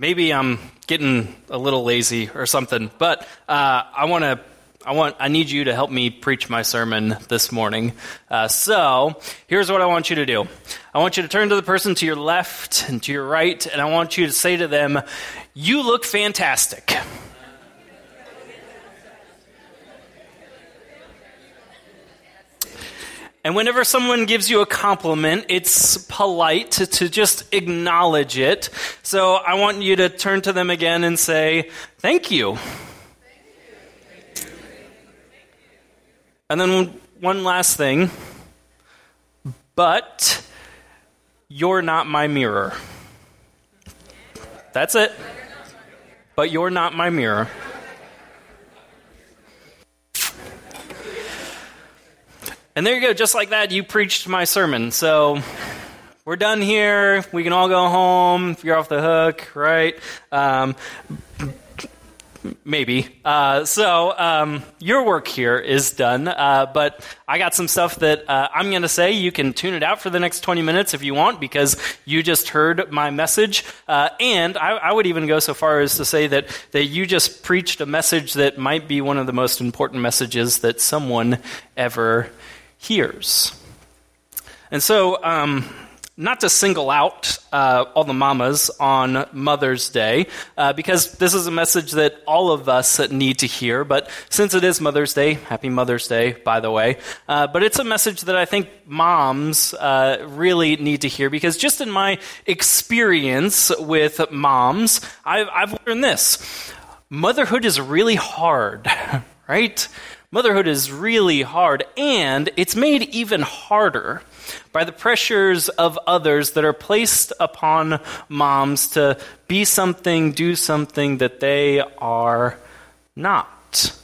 maybe I'm getting a little lazy or something, but uh, I want to. I want. I need you to help me preach my sermon this morning. Uh, so here's what I want you to do. I want you to turn to the person to your left and to your right, and I want you to say to them, "You look fantastic." And whenever someone gives you a compliment, it's polite to, to, just acknowledge it. So I want you to turn to them again and say, Thank you. And then one last thing. But you're not my mirror. That's it. But you're not my mirror. And there you go, just like that, you preached my sermon. So we're done here. We can all go home. You're off the hook, right? Um, maybe. Uh, so um, your work here is done, uh, but I got some stuff that uh, I'm going to say. You can tune it out for the next 20 minutes if you want, because you just heard my message. Uh, and I, I, would even go so far as to say that that you just preached a message that might be one of the most important messages that someone ever hears. And so, um, not to single out uh, all the mamas on Mother's Day, uh, because this is a message that all of us need to hear. But since it is Mother's Day, happy Mother's Day, by the way. Uh, but it's a message that I think moms uh, really need to hear, because just in my experience with moms, I've, I've learned this motherhood is really hard, right? Motherhood is really hard, and it's made even harder by the pressures of others that are placed upon moms to be something, do something that they are not.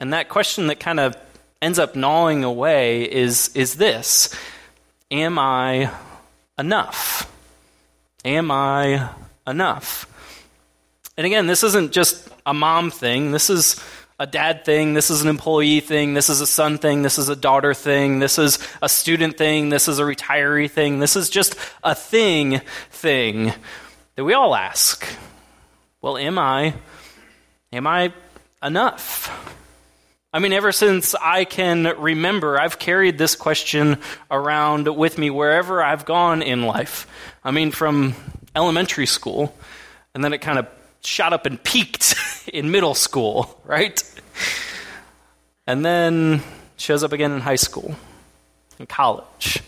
And that question that kind of ends up gnawing away is, is this Am I enough? Am I enough? And again, this isn't just a mom thing. This is a dad thing, this is an employee thing, this is a son thing, this is a daughter thing, this is a student thing, this is a retiree thing, this is just a thing thing that we all ask. Well, am I am I enough? I mean, ever since I can remember, I've carried this question around with me wherever I've gone in life. I mean, from elementary school, and then it kind of shot up and peaked in middle school, right? And then shows up again in high school, in college,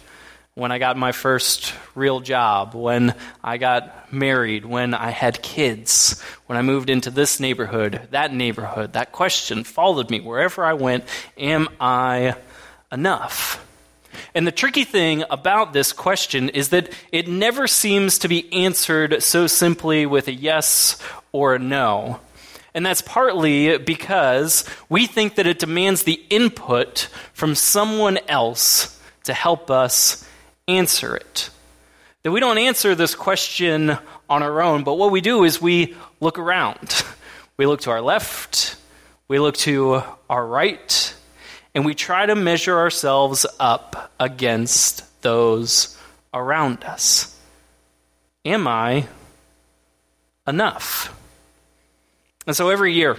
when I got my first real job, when I got married, when I had kids, when I moved into this neighborhood, that neighborhood. That question followed me wherever I went Am I enough? And the tricky thing about this question is that it never seems to be answered so simply with a yes or a no. And that's partly because we think that it demands the input from someone else to help us answer it. That we don't answer this question on our own, but what we do is we look around. We look to our left, we look to our right, and we try to measure ourselves up against those around us. Am I enough? And so every year,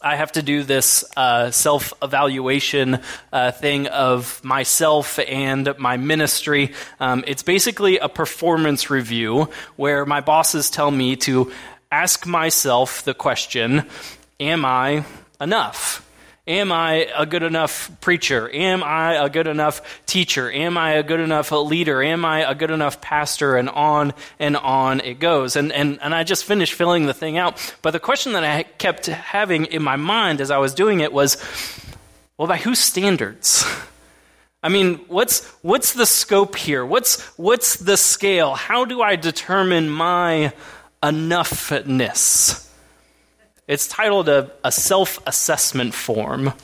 I have to do this uh, self evaluation uh, thing of myself and my ministry. Um, it's basically a performance review where my bosses tell me to ask myself the question Am I enough? Am I a good enough preacher? Am I a good enough teacher? Am I a good enough leader? Am I a good enough pastor? And on and on it goes. And, and, and I just finished filling the thing out. But the question that I kept having in my mind as I was doing it was well, by whose standards? I mean, what's, what's the scope here? What's, what's the scale? How do I determine my enoughness? It's titled a, a self assessment form.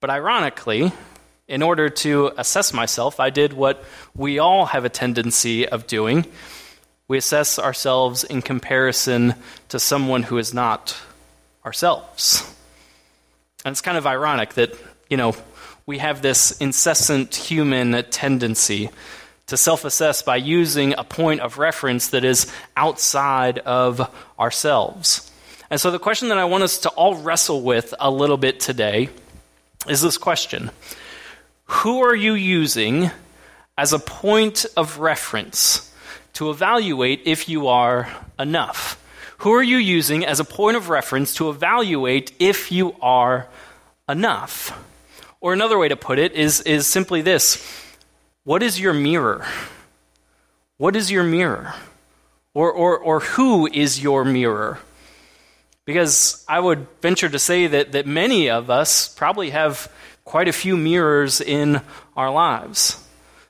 But ironically, in order to assess myself, I did what we all have a tendency of doing. We assess ourselves in comparison to someone who is not ourselves. And it's kind of ironic that, you know, we have this incessant human tendency to self assess by using a point of reference that is outside of ourselves. And so, the question that I want us to all wrestle with a little bit today is this question Who are you using as a point of reference to evaluate if you are enough? Who are you using as a point of reference to evaluate if you are enough? Or another way to put it is, is simply this What is your mirror? What is your mirror? Or, or, or who is your mirror? Because I would venture to say that, that many of us probably have quite a few mirrors in our lives.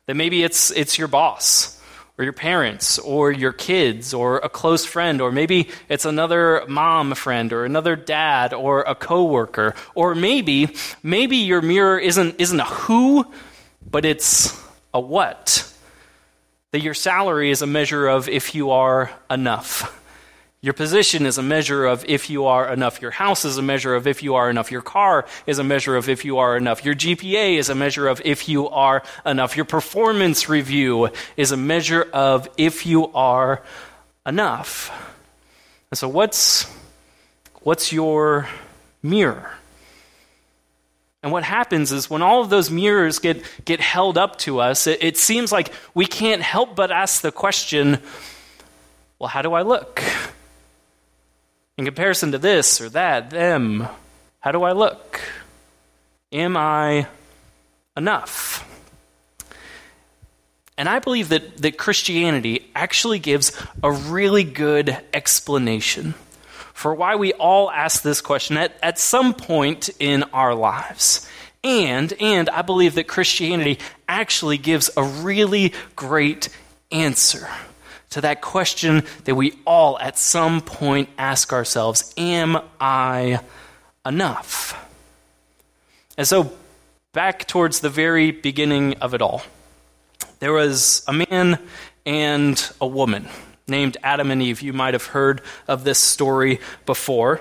That maybe it's, it's your boss or your parents or your kids or a close friend or maybe it's another mom friend or another dad or a coworker. Or maybe maybe your mirror isn't isn't a who but it's a what. That your salary is a measure of if you are enough your position is a measure of if you are enough. Your house is a measure of if you are enough. Your car is a measure of if you are enough. Your GPA is a measure of if you are enough. Your performance review is a measure of if you are enough. And so what's what's your mirror? And what happens is when all of those mirrors get, get held up to us, it, it seems like we can't help but ask the question well, how do I look? In comparison to this or that, them, how do I look? Am I enough? And I believe that, that Christianity actually gives a really good explanation for why we all ask this question at, at some point in our lives. And, and I believe that Christianity actually gives a really great answer to that question that we all at some point ask ourselves Am I enough? And so, back towards the very beginning of it all, there was a man and a woman named Adam and Eve. You might have heard of this story before.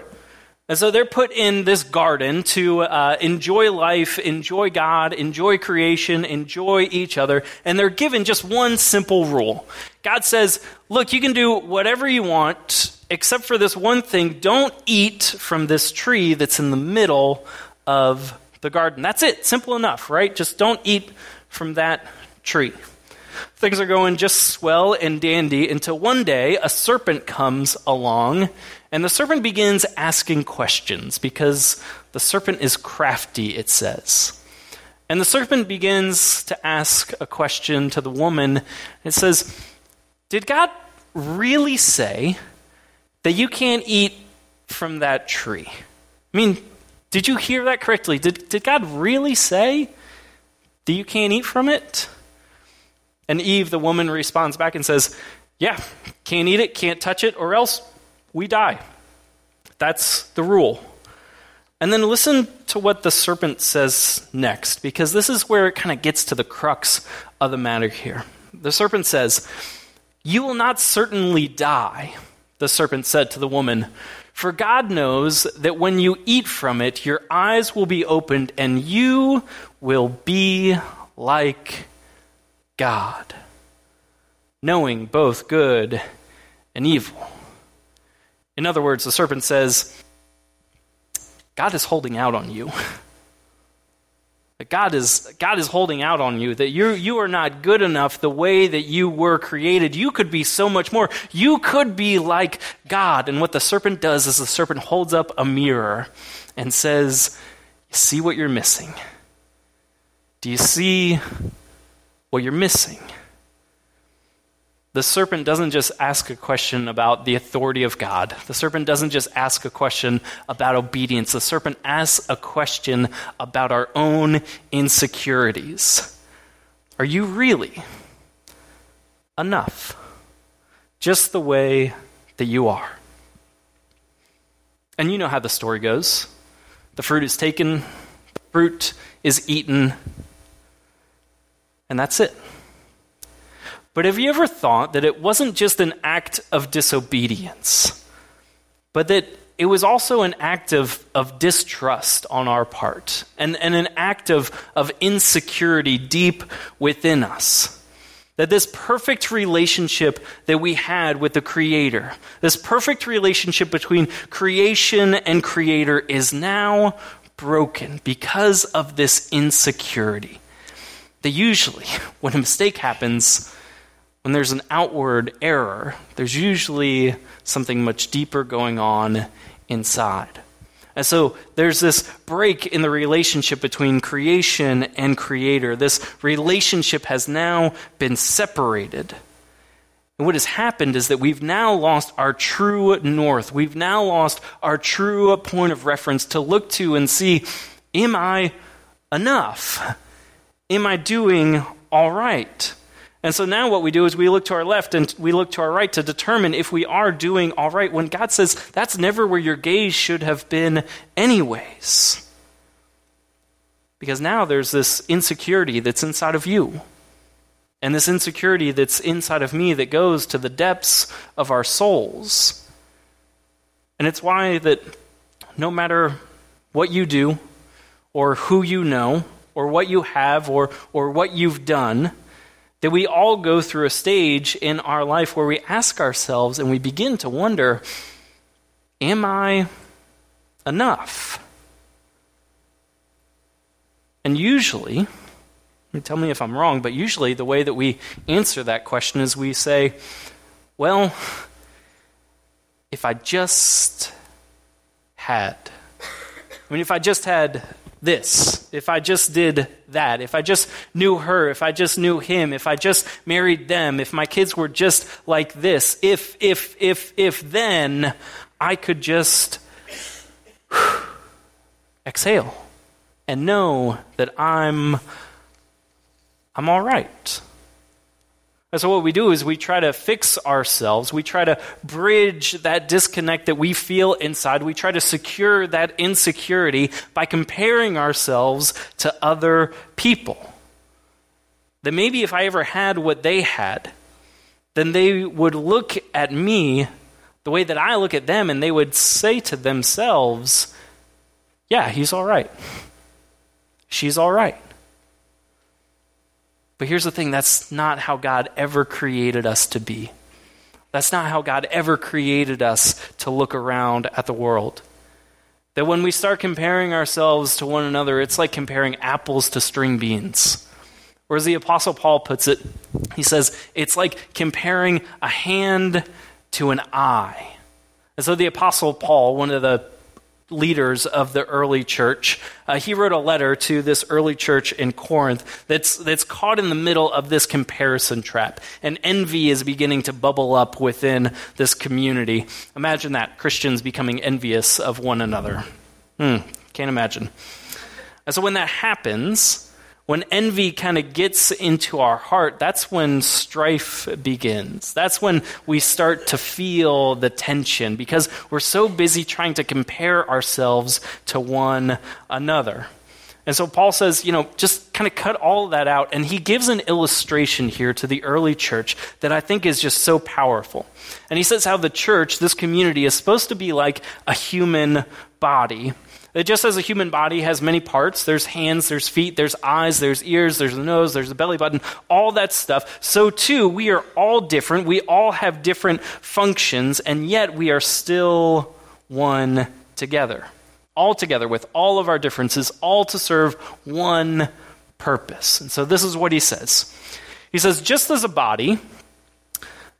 And so they're put in this garden to uh, enjoy life, enjoy God, enjoy creation, enjoy each other. And they're given just one simple rule. God says, Look, you can do whatever you want, except for this one thing. Don't eat from this tree that's in the middle of the garden. That's it. Simple enough, right? Just don't eat from that tree. Things are going just swell and dandy until one day a serpent comes along and the serpent begins asking questions because the serpent is crafty, it says. And the serpent begins to ask a question to the woman. It says, Did God really say that you can't eat from that tree? I mean, did you hear that correctly? Did, did God really say that you can't eat from it? And Eve, the woman, responds back and says, Yeah, can't eat it, can't touch it, or else we die. That's the rule. And then listen to what the serpent says next, because this is where it kind of gets to the crux of the matter here. The serpent says, You will not certainly die, the serpent said to the woman, for God knows that when you eat from it, your eyes will be opened and you will be like God, knowing both good and evil. In other words, the serpent says, God is holding out on you. That God is, God is holding out on you, that you you are not good enough the way that you were created. You could be so much more. You could be like God. And what the serpent does is the serpent holds up a mirror and says, See what you're missing? Do you see what you're missing? The serpent doesn't just ask a question about the authority of God. The serpent doesn't just ask a question about obedience. The serpent asks a question about our own insecurities. Are you really enough? Just the way that you are. And you know how the story goes. The fruit is taken, the fruit is eaten, and that's it. But have you ever thought that it wasn't just an act of disobedience, but that it was also an act of, of distrust on our part and, and an act of, of insecurity deep within us? that this perfect relationship that we had with the Creator, this perfect relationship between creation and Creator, is now broken because of this insecurity. That usually, when a mistake happens, when there's an outward error, there's usually something much deeper going on inside. And so there's this break in the relationship between creation and creator. This relationship has now been separated. And what has happened is that we've now lost our true north. We've now lost our true point of reference to look to and see am I enough? Am I doing all right? And so now what we do is we look to our left and we look to our right to determine if we are doing all right when God says that's never where your gaze should have been, anyways. Because now there's this insecurity that's inside of you. And this insecurity that's inside of me that goes to the depths of our souls. And it's why that no matter what you do, or who you know, or what you have, or, or what you've done, that we all go through a stage in our life where we ask ourselves and we begin to wonder Am I enough? And usually, tell me if I'm wrong, but usually the way that we answer that question is we say, Well, if I just had. I mean, if I just had this, if I just did that, if I just knew her, if I just knew him, if I just married them, if my kids were just like this, if, if, if, if then I could just exhale and know that I'm, I'm all right. And so, what we do is we try to fix ourselves. We try to bridge that disconnect that we feel inside. We try to secure that insecurity by comparing ourselves to other people. That maybe if I ever had what they had, then they would look at me the way that I look at them and they would say to themselves, Yeah, he's all right. She's all right. But here's the thing that's not how God ever created us to be. That's not how God ever created us to look around at the world. That when we start comparing ourselves to one another, it's like comparing apples to string beans. Or as the Apostle Paul puts it, he says, it's like comparing a hand to an eye. And so the Apostle Paul, one of the leaders of the early church. Uh, he wrote a letter to this early church in Corinth that's, that's caught in the middle of this comparison trap. And envy is beginning to bubble up within this community. Imagine that Christians becoming envious of one another. Hmm, can't imagine. And so when that happens, when envy kind of gets into our heart, that's when strife begins. That's when we start to feel the tension because we're so busy trying to compare ourselves to one another. And so Paul says, you know, just kind of cut all of that out. And he gives an illustration here to the early church that I think is just so powerful. And he says how the church, this community, is supposed to be like a human body that just as a human body has many parts there's hands, there's feet, there's eyes, there's ears, there's a nose, there's a belly button, all that stuff. So, too, we are all different. We all have different functions, and yet we are still one together. All together with all of our differences, all to serve one purpose. And so, this is what he says He says, just as a body,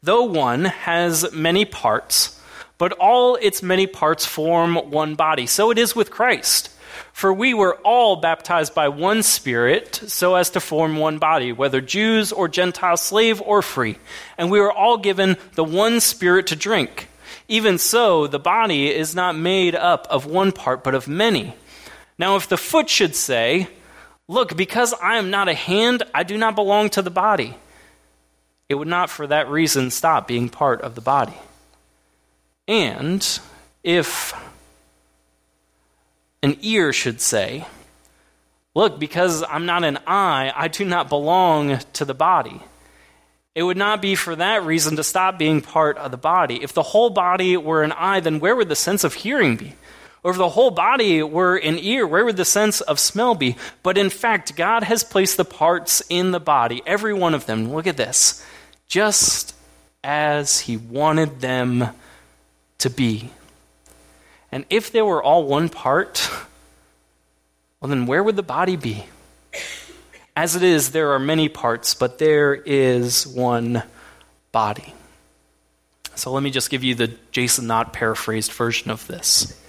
though one has many parts, but all its many parts form one body. So it is with Christ. For we were all baptized by one Spirit, so as to form one body, whether Jews or Gentiles, slave or free. And we were all given the one Spirit to drink. Even so, the body is not made up of one part, but of many. Now, if the foot should say, Look, because I am not a hand, I do not belong to the body, it would not for that reason stop being part of the body. And if an ear should say, Look, because I'm not an eye, I do not belong to the body. It would not be for that reason to stop being part of the body. If the whole body were an eye, then where would the sense of hearing be? Or if the whole body were an ear, where would the sense of smell be? But in fact, God has placed the parts in the body, every one of them, look at this, just as He wanted them to be. And if they were all one part, well, then where would the body be? As it is, there are many parts, but there is one body. So let me just give you the Jason Knott paraphrased version of this.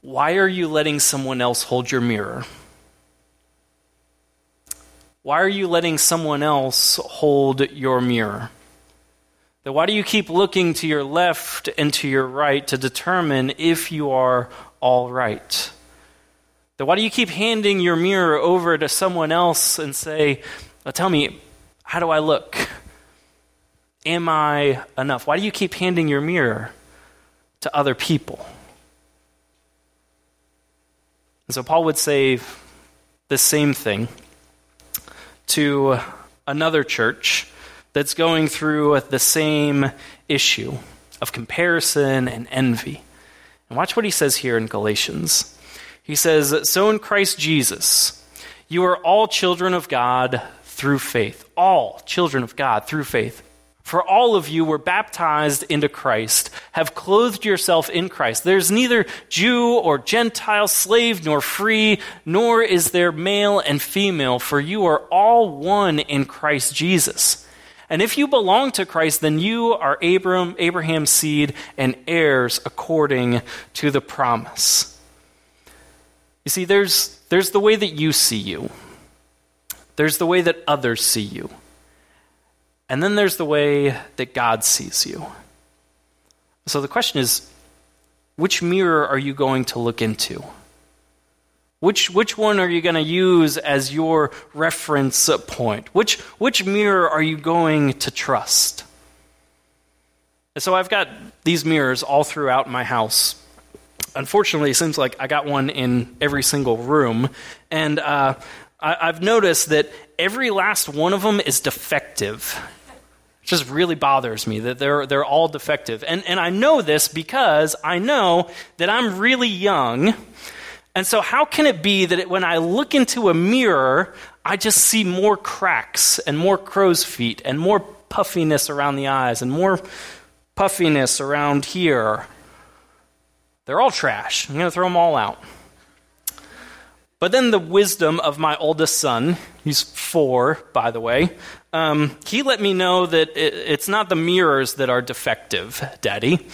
Why are you letting someone else hold your mirror? Why are you letting someone else hold your mirror? Then why do you keep looking to your left and to your right to determine if you are all right? Then why do you keep handing your mirror over to someone else and say, Tell me, how do I look? Am I enough? Why do you keep handing your mirror to other people? And so Paul would say the same thing to another church that's going through the same issue of comparison and envy. And watch what he says here in Galatians. He says, So in Christ Jesus, you are all children of God through faith. All children of God through faith. For all of you were baptized into Christ, have clothed yourself in Christ. There's neither Jew or Gentile, slave nor free, nor is there male and female, for you are all one in Christ Jesus. And if you belong to Christ, then you are Abram, Abraham's seed and heirs according to the promise. You see, there's, there's the way that you see you, there's the way that others see you. And then there's the way that God sees you. So the question is which mirror are you going to look into? Which, which one are you going to use as your reference point? Which, which mirror are you going to trust? So I've got these mirrors all throughout my house. Unfortunately, it seems like I got one in every single room. And uh, I, I've noticed that every last one of them is defective It just really bothers me that they're, they're all defective. And, and I know this because I know that I'm really young. And so, how can it be that it, when I look into a mirror, I just see more cracks and more crow's feet and more puffiness around the eyes and more puffiness around here? They're all trash. I'm going to throw them all out. But then the wisdom of my oldest son, he's four, by the way, um, he let me know that it, it's not the mirrors that are defective, Daddy.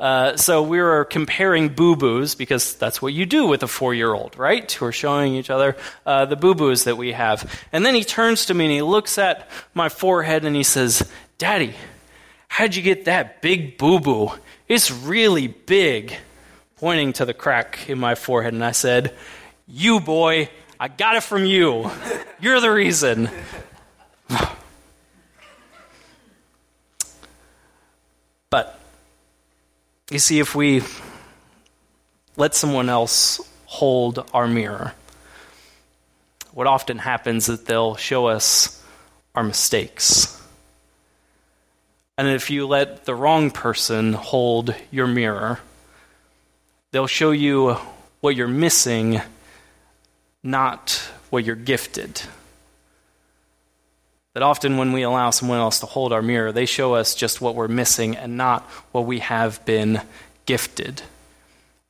Uh, so we were comparing boo boos because that's what you do with a four year old, right? Who are showing each other uh, the boo boos that we have. And then he turns to me and he looks at my forehead and he says, Daddy, how'd you get that big boo boo? It's really big. Pointing to the crack in my forehead. And I said, You, boy, I got it from you. You're the reason. You see, if we let someone else hold our mirror, what often happens is that they'll show us our mistakes. And if you let the wrong person hold your mirror, they'll show you what you're missing, not what you're gifted. That often when we allow someone else to hold our mirror, they show us just what we're missing and not what we have been gifted.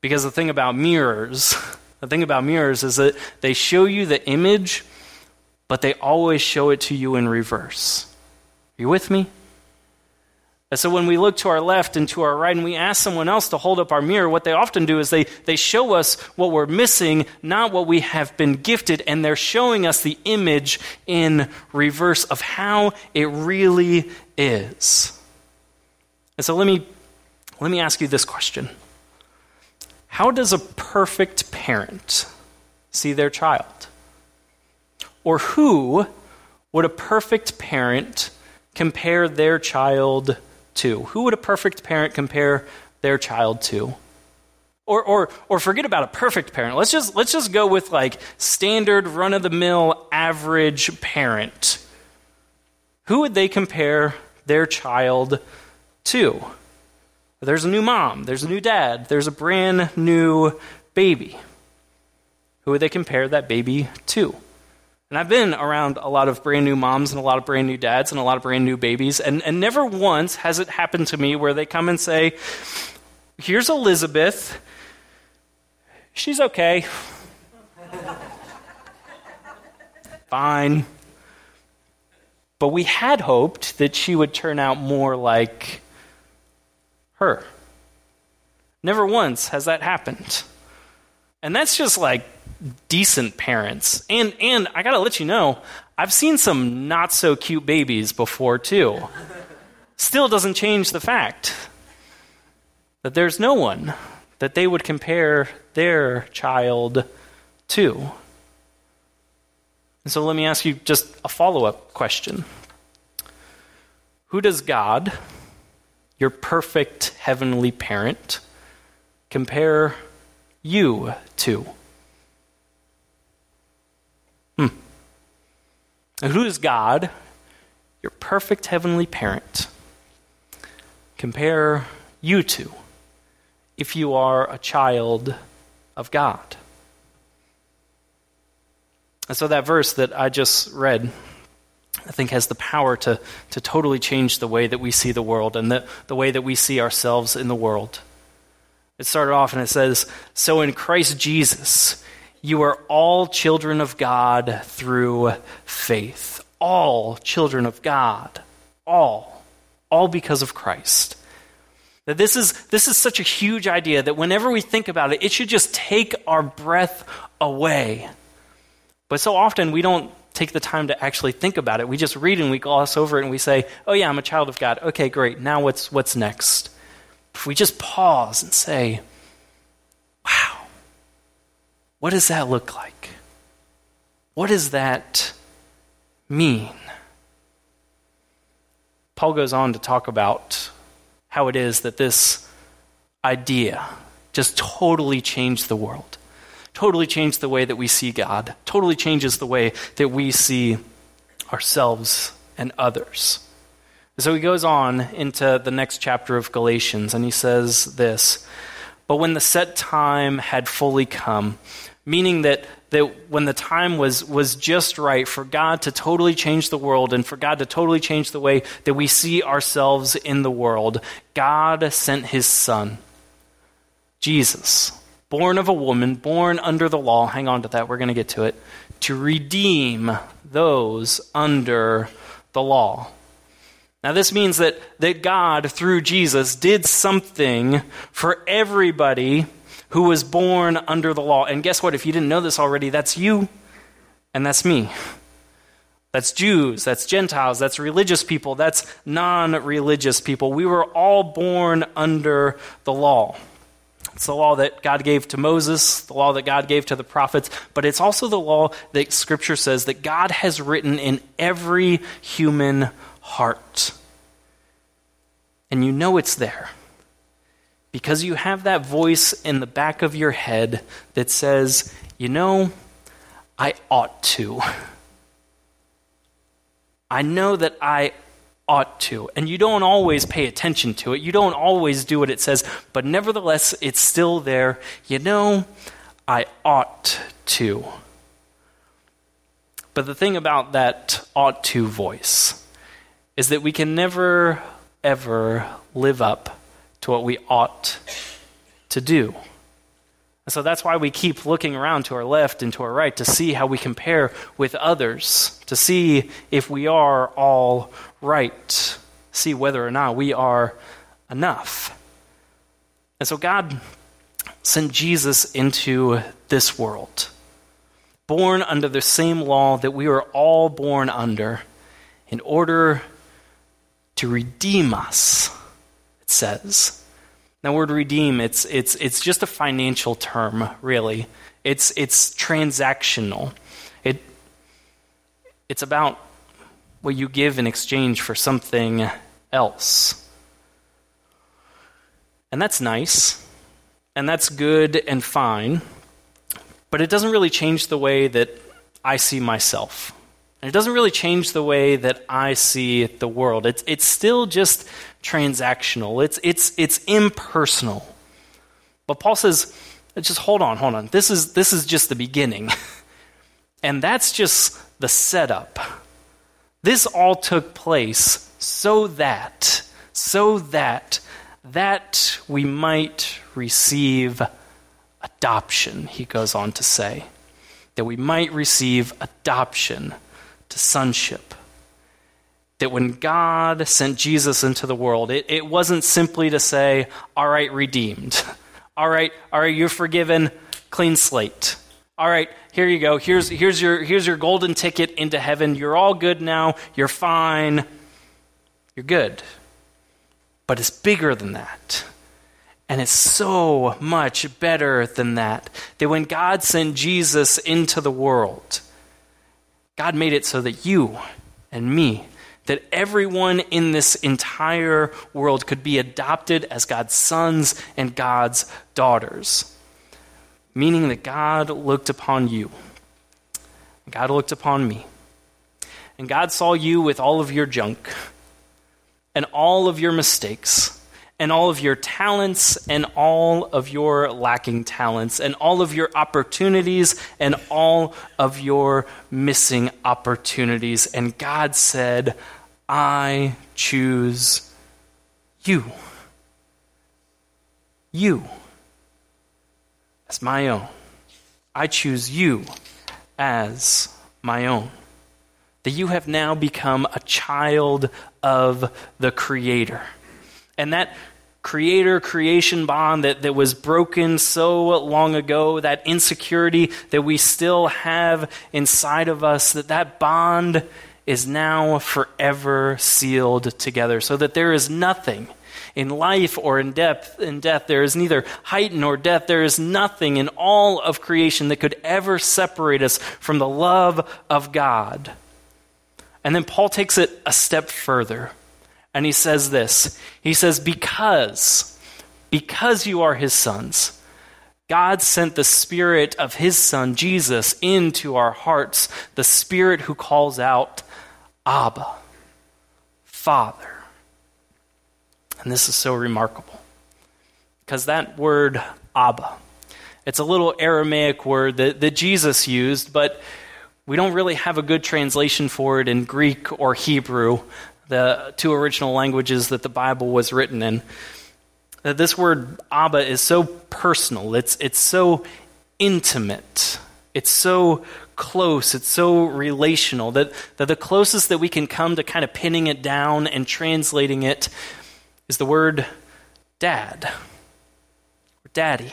Because the thing about mirrors, the thing about mirrors is that they show you the image, but they always show it to you in reverse. Are you with me? And so when we look to our left and to our right and we ask someone else to hold up our mirror, what they often do is they, they show us what we're missing, not what we have been gifted, and they're showing us the image in reverse of how it really is. And so let me, let me ask you this question How does a perfect parent see their child? Or who would a perfect parent compare their child to? Who would a perfect parent compare their child to? Or, or, or forget about a perfect parent. Let's just, let's just go with like standard, run of the mill, average parent. Who would they compare their child to? There's a new mom, there's a new dad, there's a brand new baby. Who would they compare that baby to? And I've been around a lot of brand new moms and a lot of brand new dads and a lot of brand new babies, and, and never once has it happened to me where they come and say, Here's Elizabeth. She's okay. Fine. But we had hoped that she would turn out more like her. Never once has that happened. And that's just like decent parents. And and I got to let you know, I've seen some not so cute babies before too. Still doesn't change the fact that there's no one that they would compare their child to. And so let me ask you just a follow up question Who does God, your perfect heavenly parent, compare you to? And who does God, your perfect heavenly parent, compare you to if you are a child of God? And so that verse that I just read, I think has the power to, to totally change the way that we see the world and the, the way that we see ourselves in the world. It started off and it says, So in Christ Jesus, you are all children of God through faith. All children of God. All. All because of Christ. That this is, this is such a huge idea that whenever we think about it, it should just take our breath away. But so often we don't take the time to actually think about it. We just read and we gloss over it and we say, oh, yeah, I'm a child of God. Okay, great. Now what's, what's next? If we just pause and say, what does that look like? What does that mean? Paul goes on to talk about how it is that this idea just totally changed the world totally changed the way that we see God, totally changes the way that we see ourselves and others. So he goes on into the next chapter of Galatians and he says this But when the set time had fully come, meaning that, that when the time was, was just right for God to totally change the world and for God to totally change the way that we see ourselves in the world, God sent his Son, Jesus born of a woman, born under the law, hang on to that, we're going to get to it, to redeem those under the law. Now, this means that, that God, through Jesus, did something for everybody who was born under the law. And guess what? If you didn't know this already, that's you and that's me. That's Jews, that's Gentiles, that's religious people, that's non religious people. We were all born under the law. It's the law that God gave to Moses, the law that God gave to the prophets, but it's also the law that Scripture says that God has written in every human heart. And you know it's there because you have that voice in the back of your head that says, you know, I ought to. I know that I ought to. And you don't always pay attention to it. You don't always do what it says, but nevertheless, it's still there. You know, I ought to. But the thing about that ought to voice is that we can never, ever live up to what we ought to do. And so that's why we keep looking around to our left and to our right to see how we compare with others, to see if we are all right, see whether or not we are enough. And so God sent Jesus into this world, born under the same law that we were all born under, in order to redeem us, says. Now, word redeem, it's, it's, it's just a financial term, really. It's, it's transactional. It, it's about what you give in exchange for something else. And that's nice, and that's good and fine, but it doesn't really change the way that I see myself. And it doesn't really change the way that I see the world. It's, it's still just transactional, it's, it's, it's impersonal. But Paul says, just hold on, hold on. This is, this is just the beginning. and that's just the setup. This all took place so that, so that, that we might receive adoption, he goes on to say. That we might receive adoption to sonship. That when God sent Jesus into the world, it, it wasn't simply to say, all right, redeemed. All right, all right, you're forgiven, clean slate. All right, here you go. Here's, here's, your, here's your golden ticket into heaven. You're all good now. You're fine. You're good. But it's bigger than that. And it's so much better than that. That when God sent Jesus into the world, God made it so that you and me, that everyone in this entire world could be adopted as God's sons and God's daughters. Meaning that God looked upon you, God looked upon me, and God saw you with all of your junk and all of your mistakes and all of your talents and all of your lacking talents and all of your opportunities and all of your missing opportunities. And God said, I choose you. You as my own. I choose you as my own. That you have now become a child of the Creator. And that creator creation bond that, that was broken so long ago, that insecurity that we still have inside of us, that that bond is now forever sealed together, so that there is nothing in life or in death in death. There is neither height nor depth there is nothing in all of creation that could ever separate us from the love of god. And then paul takes it a step further and he says this He says, Because, because you are his sons, God sent the Spirit of his Son, Jesus, into our hearts, the Spirit who calls out, Abba, Father. And this is so remarkable. Because that word, Abba, it's a little Aramaic word that, that Jesus used, but we don't really have a good translation for it in Greek or Hebrew the two original languages that the Bible was written in. That this word Abba is so personal, it's, it's so intimate, it's so close, it's so relational that, that the closest that we can come to kind of pinning it down and translating it is the word dad or daddy.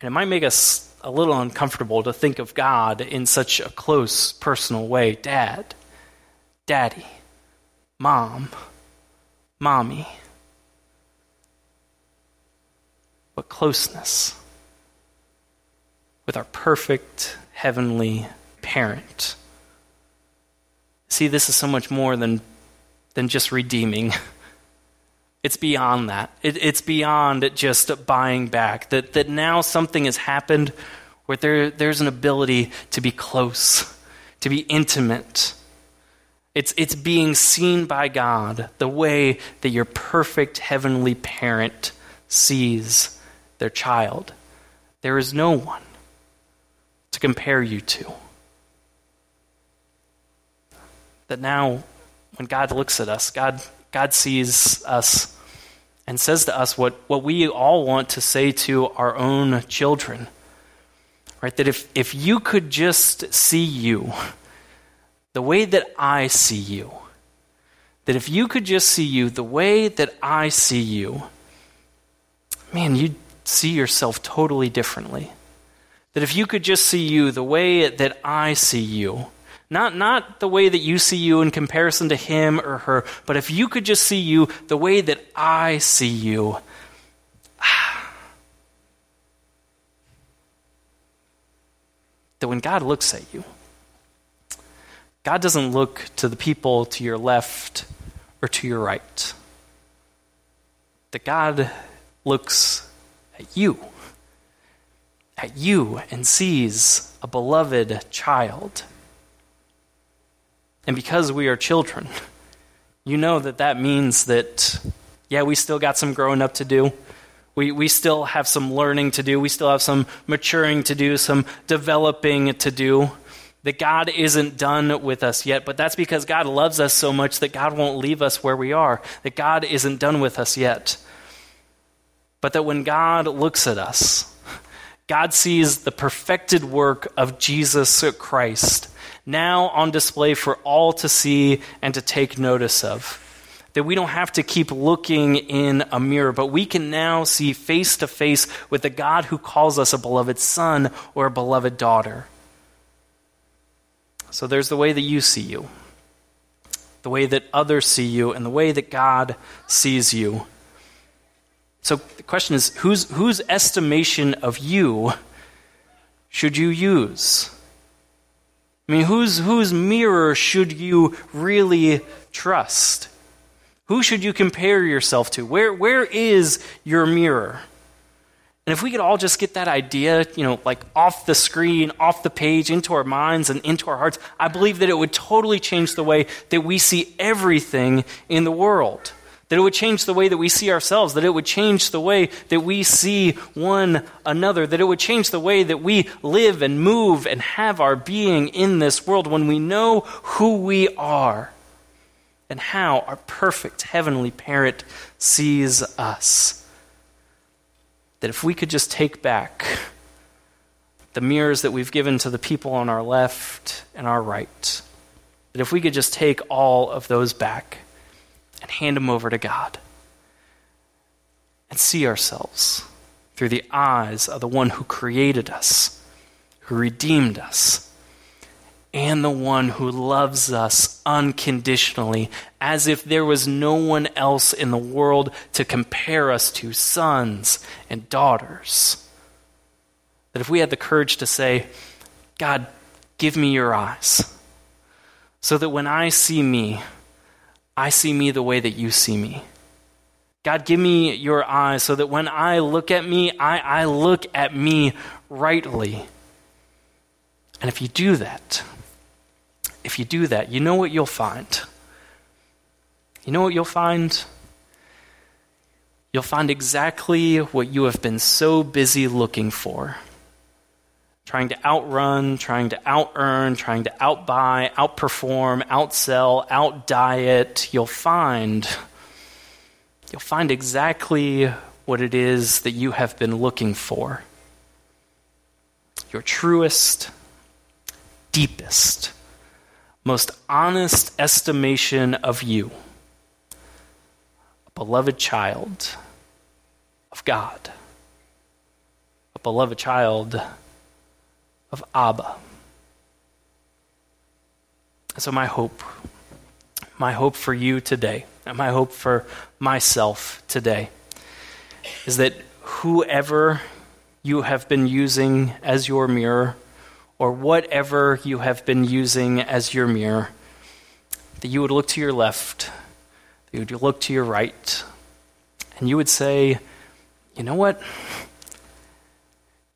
And it might make us a little uncomfortable to think of God in such a close, personal way. Dad daddy, mom, mommy. But closeness with our perfect heavenly parent. See, this is so much more than, than just redeeming. It's beyond that. It, it's beyond just buying back. That, that now something has happened where there, there's an ability to be close, to be intimate, it's, it's being seen by God the way that your perfect heavenly parent sees their child. There is no one to compare you to. That now, when God looks at us, God, God sees us and says to us what, what we all want to say to our own children. Right? That if, if you could just see you, the way that I see you. That if you could just see you the way that I see you, man, you'd see yourself totally differently. That if you could just see you the way that I see you, not, not the way that you see you in comparison to him or her, but if you could just see you the way that I see you, that when God looks at you, God doesn't look to the people to your left or to your right. That God looks at you, at you, and sees a beloved child, And because we are children, you know that that means that, yeah, we still got some growing up to do. We, we still have some learning to do. We still have some maturing to do, some developing to do. That God isn't done with us yet, but that's because God loves us so much that God won't leave us where we are. That God isn't done with us yet. But that when God looks at us, God sees the perfected work of Jesus Christ now on display for all to see and to take notice of. That we don't have to keep looking in a mirror, but we can now see face to face with the God who calls us a beloved son or a beloved daughter. So there's the way that you see you, the way that others see you, and the way that God sees you. So the question is whose, whose estimation of you should you use? I mean, whose, whose mirror should you really trust? Who should you compare yourself to? Where, where is your mirror? And if we could all just get that idea, you know, like off the screen, off the page, into our minds and into our hearts, I believe that it would totally change the way that we see everything in the world. That it would change the way that we see ourselves, that it would change the way that we see one another, that it would change the way that we live and move and have our being in this world when we know who we are and how our perfect heavenly parent sees us that if we could just take back the mirrors that we've given to the people on our left and our right, that if we could just take all of those back and hand them over to God and see ourselves through the eyes of the one who created us, who redeemed us, and the one who loves us unconditionally, as if there was no one else in the world to compare us to sons and daughters. That if we had the courage to say, God, give me your eyes, so that when I see me, I see me the way that you see me. God, give me your eyes so that when I look at me, I, I look at me rightly. And if you do that, if you do that, you know what you'll find. You know what you'll find? You'll find exactly what you have been so busy looking for trying to outrun, trying to out earn, trying to outbuy, outperform, outsell, outdiet. You'll find. You'll find exactly what it is that you have been looking for. Your truest, deepest, most honest estimation of you, a beloved child of God, a beloved child of Abba. So, my hope, my hope for you today, and my hope for myself today, is that whoever you have been using as your mirror, or whatever you have been using as your mirror, that you would look to your left, that you would look to your right, and you would say, You know what?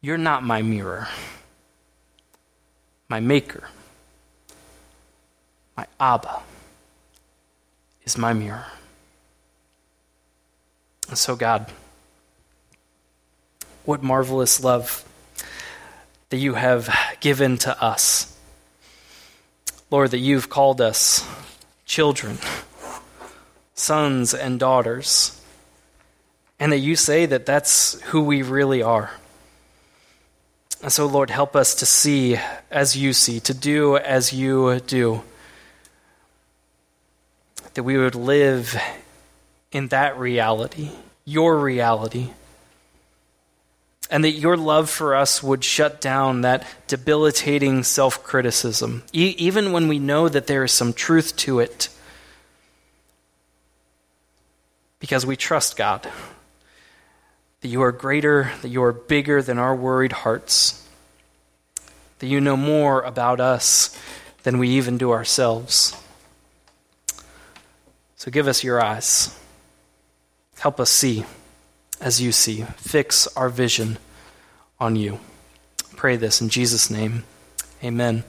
You're not my mirror. My maker, my Abba, is my mirror. And so, God, what marvelous love that you have given to us. Lord, that you've called us children, sons and daughters, and that you say that that's who we really are. And so, Lord, help us to see as you see, to do as you do. That we would live in that reality, your reality and that your love for us would shut down that debilitating self criticism, e- even when we know that there is some truth to it, because we trust God, that you are greater, that you are bigger than our worried hearts, that you know more about us than we even do ourselves. So give us your eyes. Help us see as you see. Fix our vision on you. Pray this in Jesus' name. Amen.